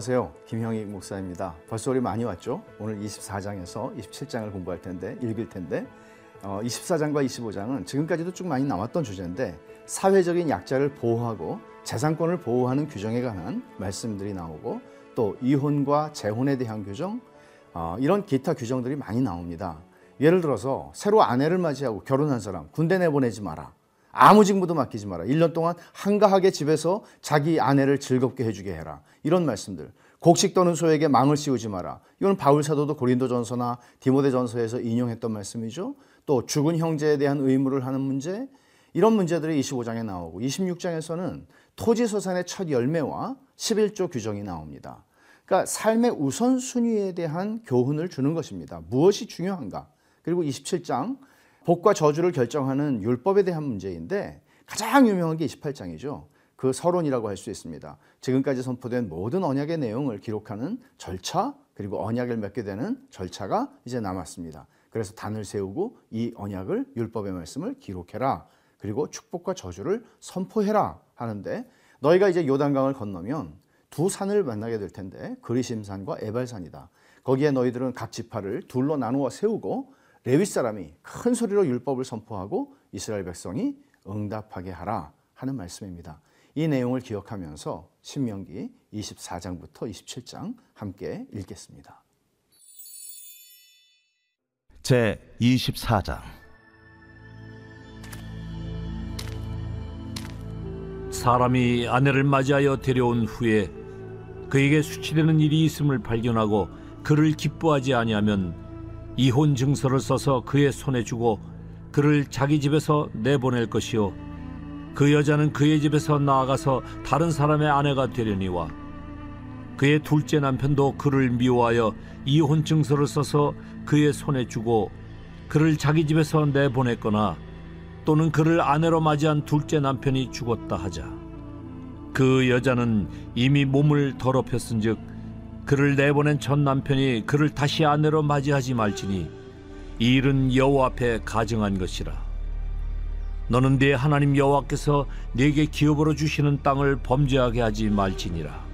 안녕하세요. 김형익 목사입니다. 벌써 우리 많이 왔죠? 오늘 24장에서 27장을 공부할 텐데, 읽을 텐데, 어, 24장과 25장은 지금까지도 쭉 많이 나왔던 주제인데, 사회적인 약자를 보호하고 재산권을 보호하는 규정에 관한 말씀들이 나오고, 또 이혼과 재혼에 대한 규정, 어, 이런 기타 규정들이 많이 나옵니다. 예를 들어서 새로 아내를 맞이하고 결혼한 사람 군대 내보내지 마라. 아무 직무도 맡기지 마라. 1년 동안 한가하게 집에서 자기 아내를 즐겁게 해주게 해라. 이런 말씀들. 곡식 떠는 소에게 망을 씌우지 마라. 이건 바울 사도도 고린도전서나 디모데전서에서 인용했던 말씀이죠. 또 죽은 형제에 대한 의무를 하는 문제 이런 문제들이 25장에 나오고 26장에서는 토지 소산의 첫 열매와 11조 규정이 나옵니다. 그러니까 삶의 우선순위에 대한 교훈을 주는 것입니다. 무엇이 중요한가? 그리고 27장 복과 저주를 결정하는 율법에 대한 문제인데 가장 유명한 게 28장이죠. 그 서론이라고 할 수 있습니다. 지금까지 선포된 모든 언약의 내용을 기록하는 절차 그리고 언약을 맺게 되는 절차가 이제 남았습니다. 그래서 단을 세우고 이 언약을 율법의 말씀을 기록해라. 그리고 축복과 저주를 선포해라 하는데 너희가 이제 요단강을 건너면 두 산을 만나게 될 텐데 그리심산과 에발산이다. 거기에 너희들은 각 지파를 둘로 나누어 세우고 레위 사람이 큰 소리로 율법을 선포하고 이스라엘 백성이 응답하게 하라 하는 말씀입니다. 이 내용을 기억하면서 신명기 24장부터 27장 함께 읽겠습니다. 제 24장 사람이 아내를 맞이하여 데려온 후에 그에게 수치되는 일이 있음을 발견하고 그를 기뻐하지 아니하면 이혼 증서를 써서 그의 손에 주고 그를 자기 집에서 내보낼 것이요. 그 여자는 그의 집에서 나아가서 다른 사람의 아내가 되려니와 그의 둘째 남편도 그를 미워하여 이혼 증서를 써서 그의 손에 주고 그를 자기 집에서 내보냈거나 또는 그를 아내로 맞이한 둘째 남편이 죽었다 하자. 그 여자는 이미 몸을 더럽혔은즉 그를 내보낸 첫 남편이 그를 다시 아내로 맞이하지 말지니 이 일은 여호와 앞에 가정한 것이라. 너는 네 하나님 여호와께서 네게 기업으로 주시는 땅을 범죄하게 하지 말지니라.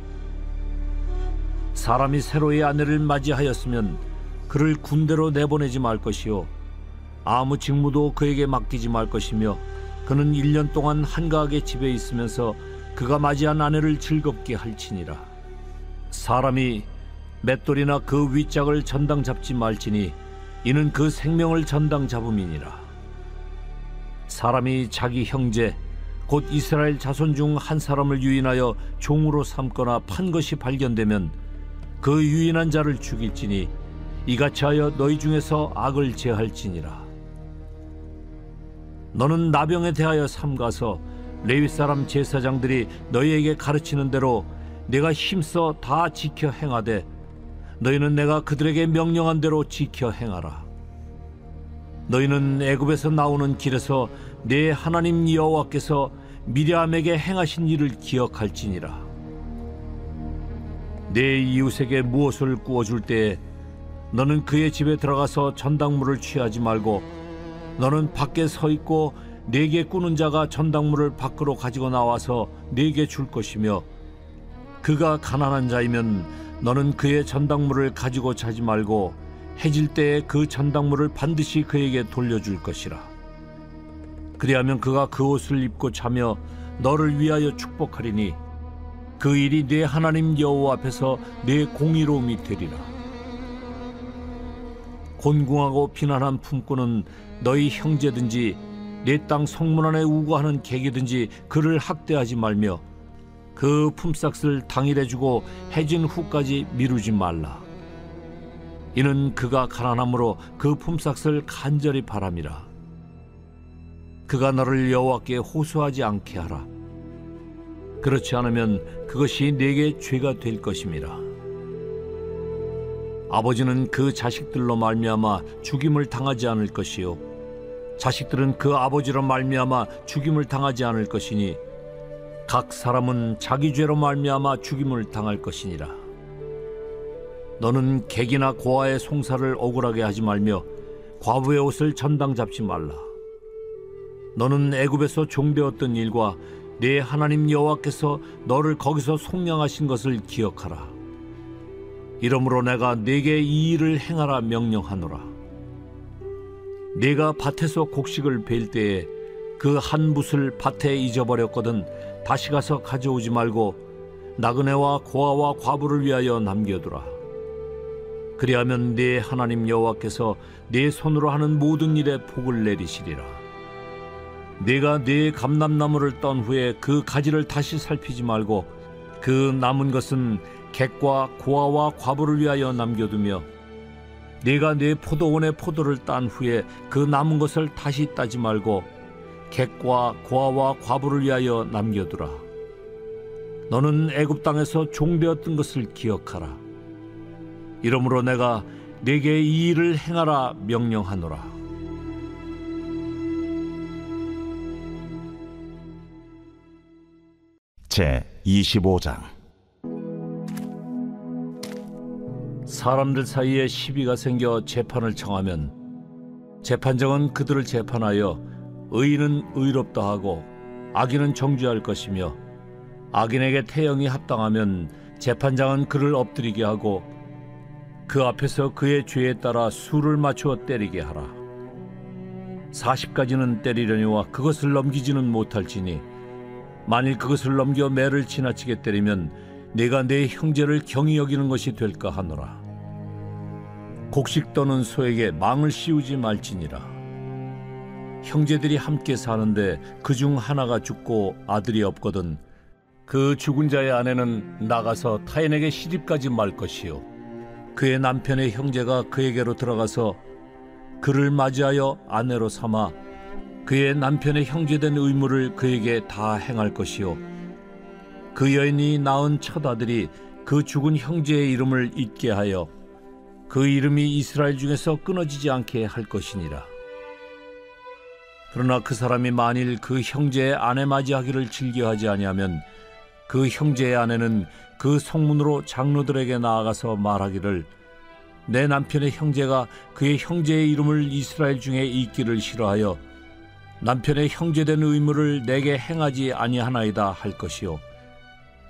사람이 새로의 아내를 맞이하였으면 그를 군대로 내보내지 말 것이요 아무 직무도 그에게 맡기지 말 것이며 그는 1년 동안 한가하게 집에 있으면서 그가 맞이한 아내를 즐겁게 할지니라 사람이 맷돌이나 그 윗짝을 전당 잡지 말지니 이는 그 생명을 전당 잡음이니라. 사람이 자기 형제 곧 이스라엘 자손 중 한 사람을 유인하여 종으로 삼거나 판 것이 발견되면 그 유인한 자를 죽일지니 이같이 하여 너희 중에서 악을 제할지니라. 너는 나병에 대하여 삼가서 레위 사람 제사장들이 너희에게 가르치는 대로 내가 힘써 다 지켜 행하되 너희는 내가 그들에게 명령한 대로 지켜 행하라. 너희는 애굽에서 나오는 길에서 내 하나님 여호와께서 미리암에게 행하신 일을 기억할지니라. 내 이웃에게 무엇을 구워줄 때에 너는 그의 집에 들어가서 전당물을 취하지 말고 너는 밖에 서 있고 네게 꾸는 자가 전당물을 밖으로 가지고 나와서 네게 줄 것이며 그가 가난한 자이면 너는 그의 전당물을 가지고 자지 말고 해질 때에 그 전당물을 반드시 그에게 돌려줄 것이라. 그리하면 그가 그 옷을 입고 자며 너를 위하여 축복하리니 그 일이 네 하나님 여호와 앞에서 네 공의로움이 되리라. 곤궁하고 비난한 품꾼은 너희 형제든지 내 땅 성문 안에 우거하는 객이든지 그를 학대하지 말며 그 품삯을 당일에 주고 해진 후까지 미루지 말라. 이는 그가 가난함으로 그 품삯을 간절히 바람이라. 그가 너를 여호와께 호소하지 않게 하라. 그렇지 않으면 그것이 네게 죄가 될 것임이라. 아버지는 그 자식들로 말미암아 죽임을 당하지 않을 것이요 자식들은 그 아버지로 말미암아 죽임을 당하지 않을 것이니 각 사람은 자기 죄로 말미암아 죽임을 당할 것이니라. 너는 객이나 고아의 송사를 억울하게 하지 말며 과부의 옷을 전당 잡지 말라. 너는 애굽에서 종되었던 일과 네 하나님 여호와께서 너를 거기서 속량하신 것을 기억하라. 이러므로 내가 네게 이 일을 행하라 명령하노라. 네가 밭에서 곡식을 벨 때에 그 한 붓을 밭에 잊어버렸거든 다시 가서 가져오지 말고 나그네와 고아와 과부를 위하여 남겨두라. 그리하면 네 하나님 여호와께서 네 손으로 하는 모든 일에 복을 내리시리라. 네가 네 감람나무를 떤 후에 그 가지를 다시 살피지 말고 그 남은 것은 객과 고아와 과부를 위하여 남겨두며 네가 네 포도원의 포도를 딴 후에 그 남은 것을 다시 따지 말고 객과 고아와 과부를 위하여 남겨두라. 너는 애굽 땅에서 종되었던 것을 기억하라. 이러므로 내가 네게 이 일을 행하라 명령하노라. 제 25장 사람들 사이에 시비가 생겨 재판을 청하면 재판장은 그들을 재판하여 의인은 의롭다 하고 악인은 정죄할 것이며 악인에게 태형이 합당하면 재판장은 그를 엎드리게 하고 그 앞에서 그의 죄에 따라 수를 맞추어 때리게 하라. 40가지는 때리려니와 그것을 넘기지는 못할지니 만일 그것을 넘겨 매를 지나치게 때리면 내가 내 형제를 경히 여기는 것이 될까 하노라. 곡식 떠는 소에게 망을 씌우지 말지니라. 형제들이 함께 사는데 그 중 하나가 죽고 아들이 없거든 그 죽은 자의 아내는 나가서 타인에게 시집가지 말 것이요 그의 남편의 형제가 그에게로 들어가서 그를 맞이하여 아내로 삼아 그의 남편의 형제된 의무를 그에게 다 행할 것이요 그 여인이 낳은 첫 아들이 그 죽은 형제의 이름을 잊게 하여 그 이름이 이스라엘 중에서 끊어지지 않게 할 것이니라. 그러나 그 사람이 만일 그 형제의 아내 맞이하기를 즐겨하지 아니하면 그 형제의 아내는 그 성문으로 장로들에게 나아가서 말하기를 내 남편의 형제가 그의 형제의 이름을 이스라엘 중에 잊기를 싫어하여 남편의 형제된 의무를 내게 행하지 아니하나이다 할 것이요.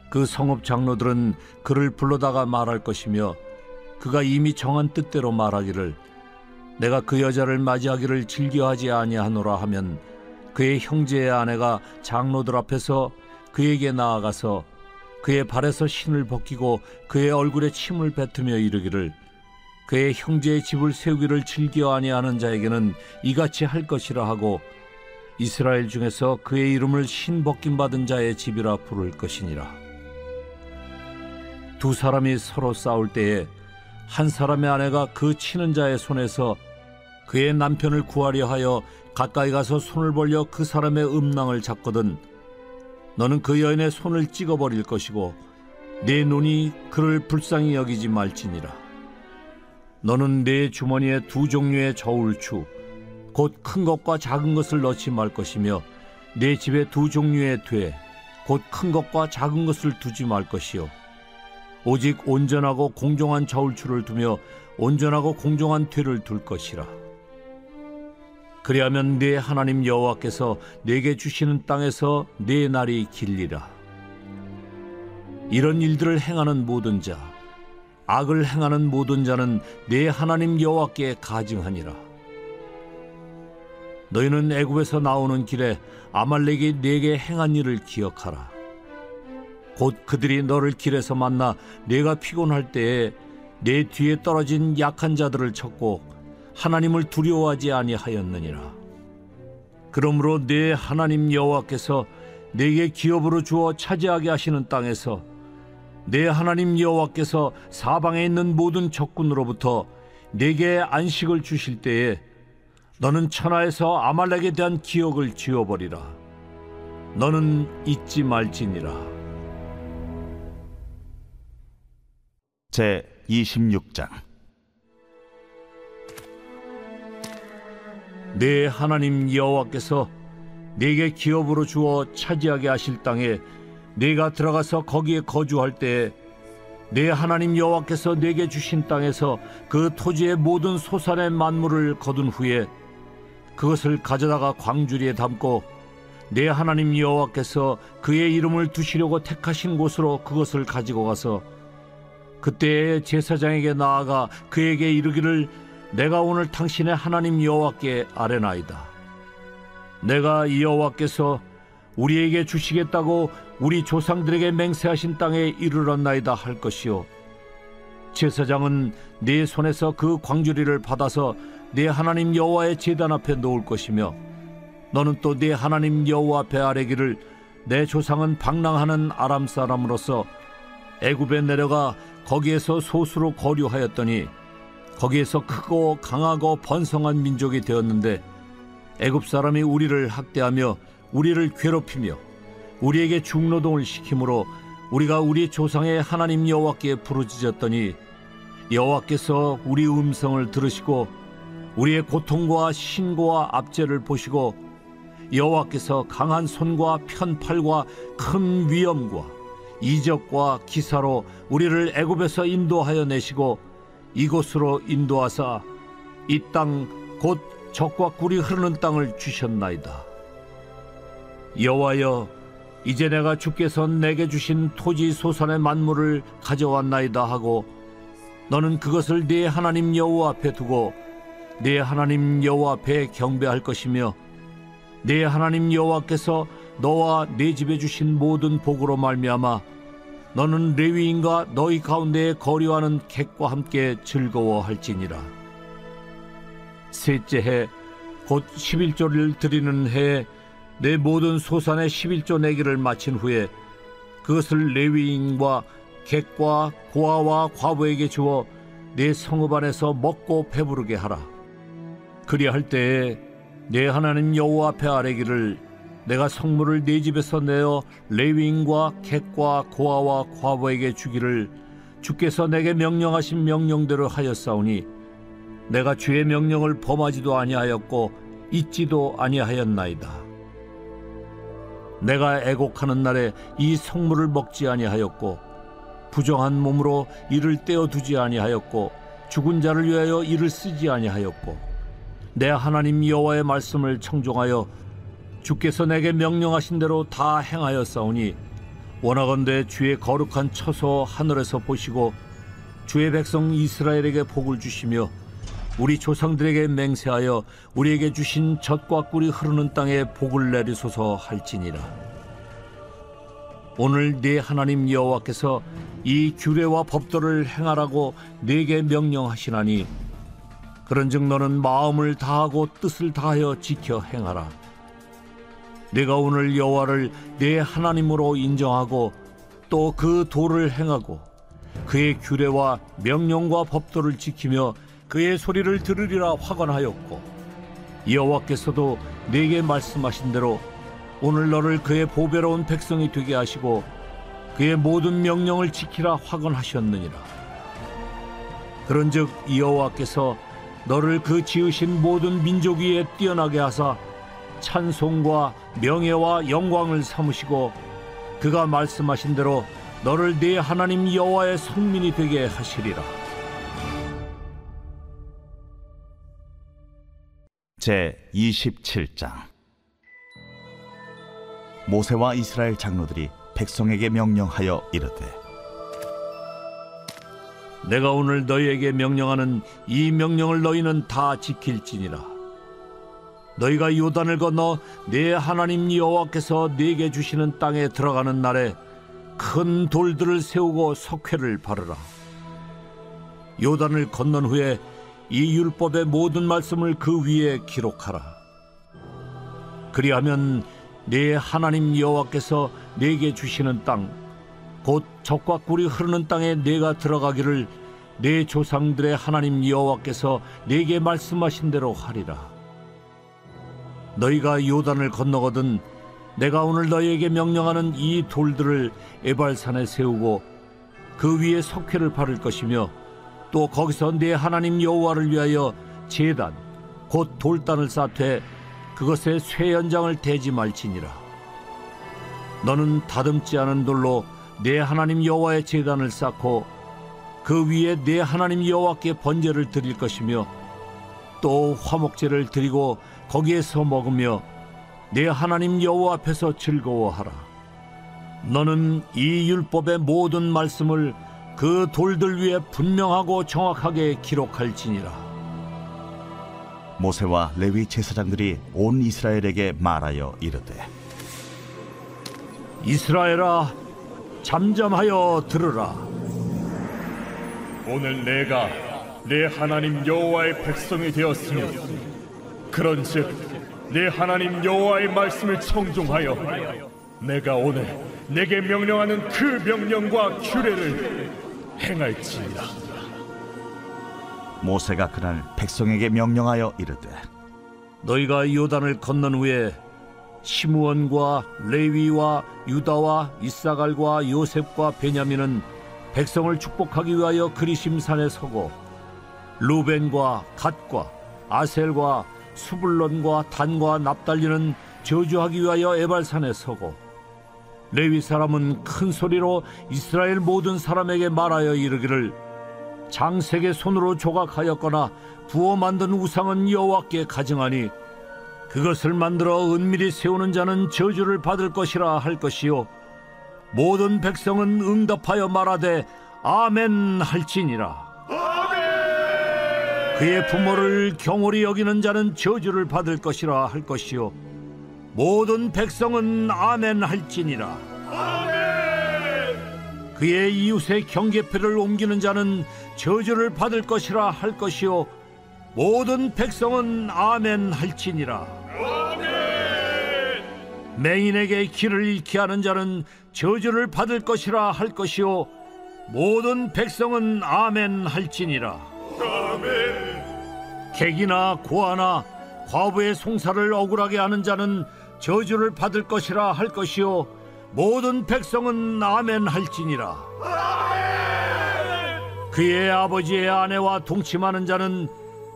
그 성읍 장로들은 그를 불러다가 말할 것이며 그가 이미 정한 뜻대로 말하기를 내가 그 여자를 맞이하기를 즐겨하지 아니하노라 하면 그의 형제의 아내가 장로들 앞에서 그에게 나아가서 그의 발에서 신을 벗기고 그의 얼굴에 침을 뱉으며 이르기를 그의 형제의 집을 세우기를 즐겨 아니하는 자에게는 이같이 할 것이라 하고 이스라엘 중에서 그의 이름을 신 벗김 받은 자의 집이라 부를 것이니라. 두 사람이 서로 싸울 때에 한 사람의 아내가 그 치는 자의 손에서 그의 남편을 구하려 하여 가까이 가서 손을 벌려 그 사람의 음낭을 잡거든 너는 그 여인의 손을 찍어 버릴 것이고 내 눈이 그를 불쌍히 여기지 말지니라 너는 내 주머니에 두 종류의 저울추 곧 큰 것과 작은 것을 넣지 말 것이며 내 집에 두 종류의 되곧 큰 것과 작은 것을 두지 말 것이요 오직 온전하고 공정한 저울추를 두며 온전하고 공정한 되를 둘 것이라. 그리하면 네 하나님 여호와께서 내게 주시는 땅에서 네 날이 길리라. 이런 일들을 행하는 모든 자, 악을 행하는 모든 자는 네 하나님 여호와께 가증하니라. 너희는 애굽에서 나오는 길에 아말렉이 네게 행한 일을 기억하라. 곧 그들이 너를 길에서 만나 내가 피곤할 때에 내 뒤에 떨어진 약한 자들을 쳤고 하나님을 두려워하지 아니하였느니라. 그러므로 내 하나님 여호와께서 내게 기업으로 주어 차지하게 하시는 땅에서 내 하나님 여호와께서 사방에 있는 모든 적군으로부터 내게 안식을 주실 때에 너는 천하에서 아말렉에 대한 기억을 지워버리라. 너는 잊지 말지니라. 제 26장 내 하나님 여호와께서 내게 기업으로 주어 차지하게 하실 땅에 내가 들어가서 거기에 거주할 때에 내 하나님 여호와께서 내게 주신 땅에서 그 토지의 모든 소산의 만물을 거둔 후에 그것을 가져다가 광주리에 담고 내 하나님 여호와께서 그의 이름을 두시려고 택하신 곳으로 그것을 가지고 가서 그때 제사장에게 나아가 그에게 이르기를 내가 오늘 당신의 하나님 여호와께 아뢰나이다. 내가 이 여호와께서 우리에게 주시겠다고 우리 조상들에게 맹세하신 땅에 이르렀나이다 할 것이요 제사장은 네 손에서 그 광주리를 받아서 네 하나님 여호와의 제단 앞에 놓을 것이며 너는 또 네 하나님 여호와 앞에 아뢰기를 내 조상은 방랑하는 아람 사람으로서 애굽에 내려가 거기에서 소수로 거류하였더니 거기에서 크고 강하고 번성한 민족이 되었는데 애굽 사람이 우리를 학대하며 우리를 괴롭히며 우리에게 중노동을 시키므로 우리가 우리 조상의 하나님 여호와께 부르짖었더니 여호와께서 우리 음성을 들으시고 우리의 고통과 신고와 압제를 보시고 여호와께서 강한 손과 편팔과 큰 위엄과 이적과 기사로 우리를 애굽에서 인도하여 내시고 이곳으로 인도하사 이 땅 곧 적과 꿀이 흐르는 땅을 주셨나이다. 여호와여 이제 내가 주께서 내게 주신 토지 소산의 만물을 가져왔나이다 하고 너는 그것을 네 하나님 여호와 앞에 두고 네 하나님 여호와 앞에 경배할 것이며 네 하나님 여호와께서 너와 네 집에 주신 모든 복으로 말미암아 너는 레위인과 너희 가운데에 거류하는 객과 함께 즐거워할지니라 셋째 해 곧 11조를 드리는 해에 내 모든 소산의 11조 내기를 마친 후에 그것을 레위인과 객과 고아와 과부에게 주어 내 성읍 안에서 먹고 배부르게 하라. 그리할 때에 내 하나님 여호와 앞에 아뢰기를 내가 성물을 내 집에서 내어 레위인과 객과 고아와 과부에게 주기를 주께서 내게 명령하신 명령대로 하였사오니 내가 주의 명령을 범하지도 아니하였고 잊지도 아니하였나이다. 내가 애곡하는 날에 이 성물을 먹지 아니하였고 부정한 몸으로 이를 떼어 두지 아니하였고 죽은 자를 위하여 이를 쓰지 아니하였고 내 하나님 여호와의 말씀을 청종하여 주께서 내게 명령하신 대로 다 행하였사오니 원하건대 주의 거룩한 처소 하늘에서 보시고 주의 백성 이스라엘에게 복을 주시며 우리 조상들에게 맹세하여 우리에게 주신 젖과 꿀이 흐르는 땅에 복을 내리소서 할지니라. 오늘 네 하나님 여호와께서 이 규례와 법도를 행하라고 네게 명령하시나니 그런즉 너는 마음을 다하고 뜻을 다하여 지켜 행하라. 내가 오늘 여호와를 네 하나님으로 인정하고 또 그 도를 행하고 그의 규례와 명령과 법도를 지키며 그의 소리를 들으리라 확언하였고 여호와께서도 내게 말씀하신 대로 오늘 너를 그의 보배로운 백성이 되게 하시고 그의 모든 명령을 지키라 확언하셨느니라. 그런즉 여호와께서 너를 그 지으신 모든 민족 위에 뛰어나게 하사 찬송과 명예와 영광을 삼으시고 그가 말씀하신 대로 너를 네 하나님 여호와의 성민이 되게 하시리라. 제 27장 모세와 이스라엘 장로들이 백성에게 명령하여 이르되 내가 오늘 너희에게 명령하는 이 명령을 너희는 다 지킬지니라. 너희가 요단을 건너 내 하나님 여호와께서 네게 주시는 땅에 들어가는 날에 큰 돌들을 세우고 석회를 바르라. 요단을 건넌 후에 이 율법의 모든 말씀을 그 위에 기록하라. 그리하면 네 하나님 여호와께서 네게 주시는 땅, 곧 적과 꿀이 흐르는 땅에 네가 들어가기를 네 조상들의 하나님 여호와께서 네게 말씀하신 대로 하리라. 너희가 요단을 건너거든 내가 오늘 너희에게 명령하는 이 돌들을 에발산에 세우고 그 위에 석회를 바를 것이며 또 거기서 네 하나님 여호와를 위하여 제단 곧 돌단을 쌓되 그것에 쇠 연장을 대지 말지니라. 너는 다듬지 않은 돌로 네 하나님 여호와의 제단을 쌓고 그 위에 네 하나님 여호와께 번제를 드릴 것이며 또 화목제를 드리고 거기에서 먹으며 내 하나님 여호와 앞에서 즐거워하라. 너는 이 율법의 모든 말씀을 그 돌들 위에 분명하고 정확하게 기록할지니라. 모세와 레위 제사장들이 온 이스라엘에게 말하여 이르되 이스라엘아, 잠잠하여 들으라. 오늘 내가 내 하나님 여호와의 백성이 되었으니 그런즉 내 하나님 여호와의 말씀을 청종하여 내가 오늘 내게 명령하는 그 명령과 규례를 행할지니라. 모세가 그날 백성에게 명령하여 이르되 너희가 요단을 건넌 후에 시므온과 레위와 유다와 이사갈과 요셉과 베냐민은 백성을 축복하기 위하여 그리심산에 서고 루벤과 갓과 아셀과 수불론과 단과 납달리는 저주하기 위하여 에발산에 서고 레위 사람은 큰 소리로 이스라엘 모든 사람에게 말하여 이르기를 장색의 손으로 조각하였거나 부어 만든 우상은 여호와께 가증하니 그것을 만들어 은밀히 세우는 자는 저주를 받을 것이라 할 것이요 모든 백성은 응답하여 말하되 아멘 할지니라 그의 부모를 경홀히 여기는 자는 저주를 받을 것이라 할 것이요. 모든 백성은 아멘 할지니라. 그의 이웃의 경계표를 옮기는 자는 저주를 받을 것이라 할 것이요. 모든 백성은 아멘 할지니라. 맹인에게 길을 잃게 하는 자는 저주를 받을 것이라 할 것이요. 모든 백성은 아멘 할지니라 객이나 고아나 과부의 송사를 억울하게 하는 자는 저주를 받을 것이라 할 것이요. 모든 백성은 아멘 할지니라. 그의 아버지의 아내와 동침하는 자는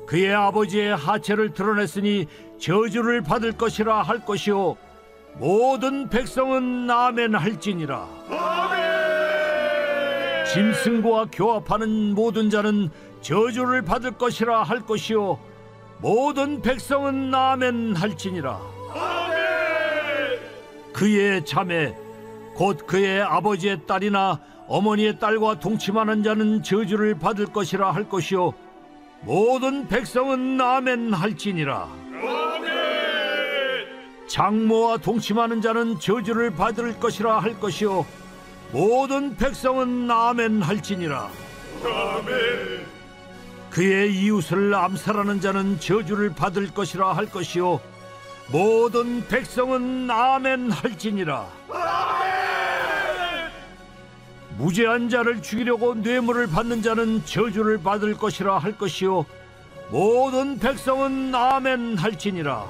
그의 아버지의 하체를 드러냈으니 저주를 받을 것이라 할 것이요. 모든 백성은 아멘 할지니라. 짐승과 교합하는 모든 자는 저주를 받을 것이라 할 것이요. 모든 백성은 아멘 할지니라. 그의 자매 곧 그의 아버지의 딸이나 어머니의 딸과 동침하는 자는 저주를 받을 것이라 할 것이요. 모든 백성은 아멘 할지니라. 장모와 동침하는 자는 저주를 받을 것이라 할 것이요. 모든 백성은 아멘 할지니라 그의 이웃을 암살하는 자는 저주를 받을 것이라 할 것이요. 모든 백성은 아멘 할지니라. 무죄한 자를 죽이려고 뇌물을 받는 자는 저주를 받을 것이라 할 것이요. 모든 백성은 아멘 할지니라.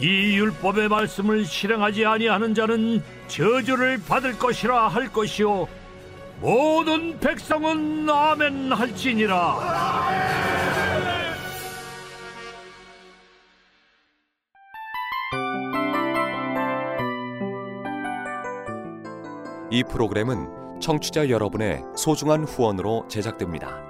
이 율법의 말씀을 실행하지 아니하는 자는 저주를 받을 것이라 할 것이요 모든 백성은 아멘 할지니라 이 프로그램은 청취자 여러분의 소중한 후원으로 제작됩니다.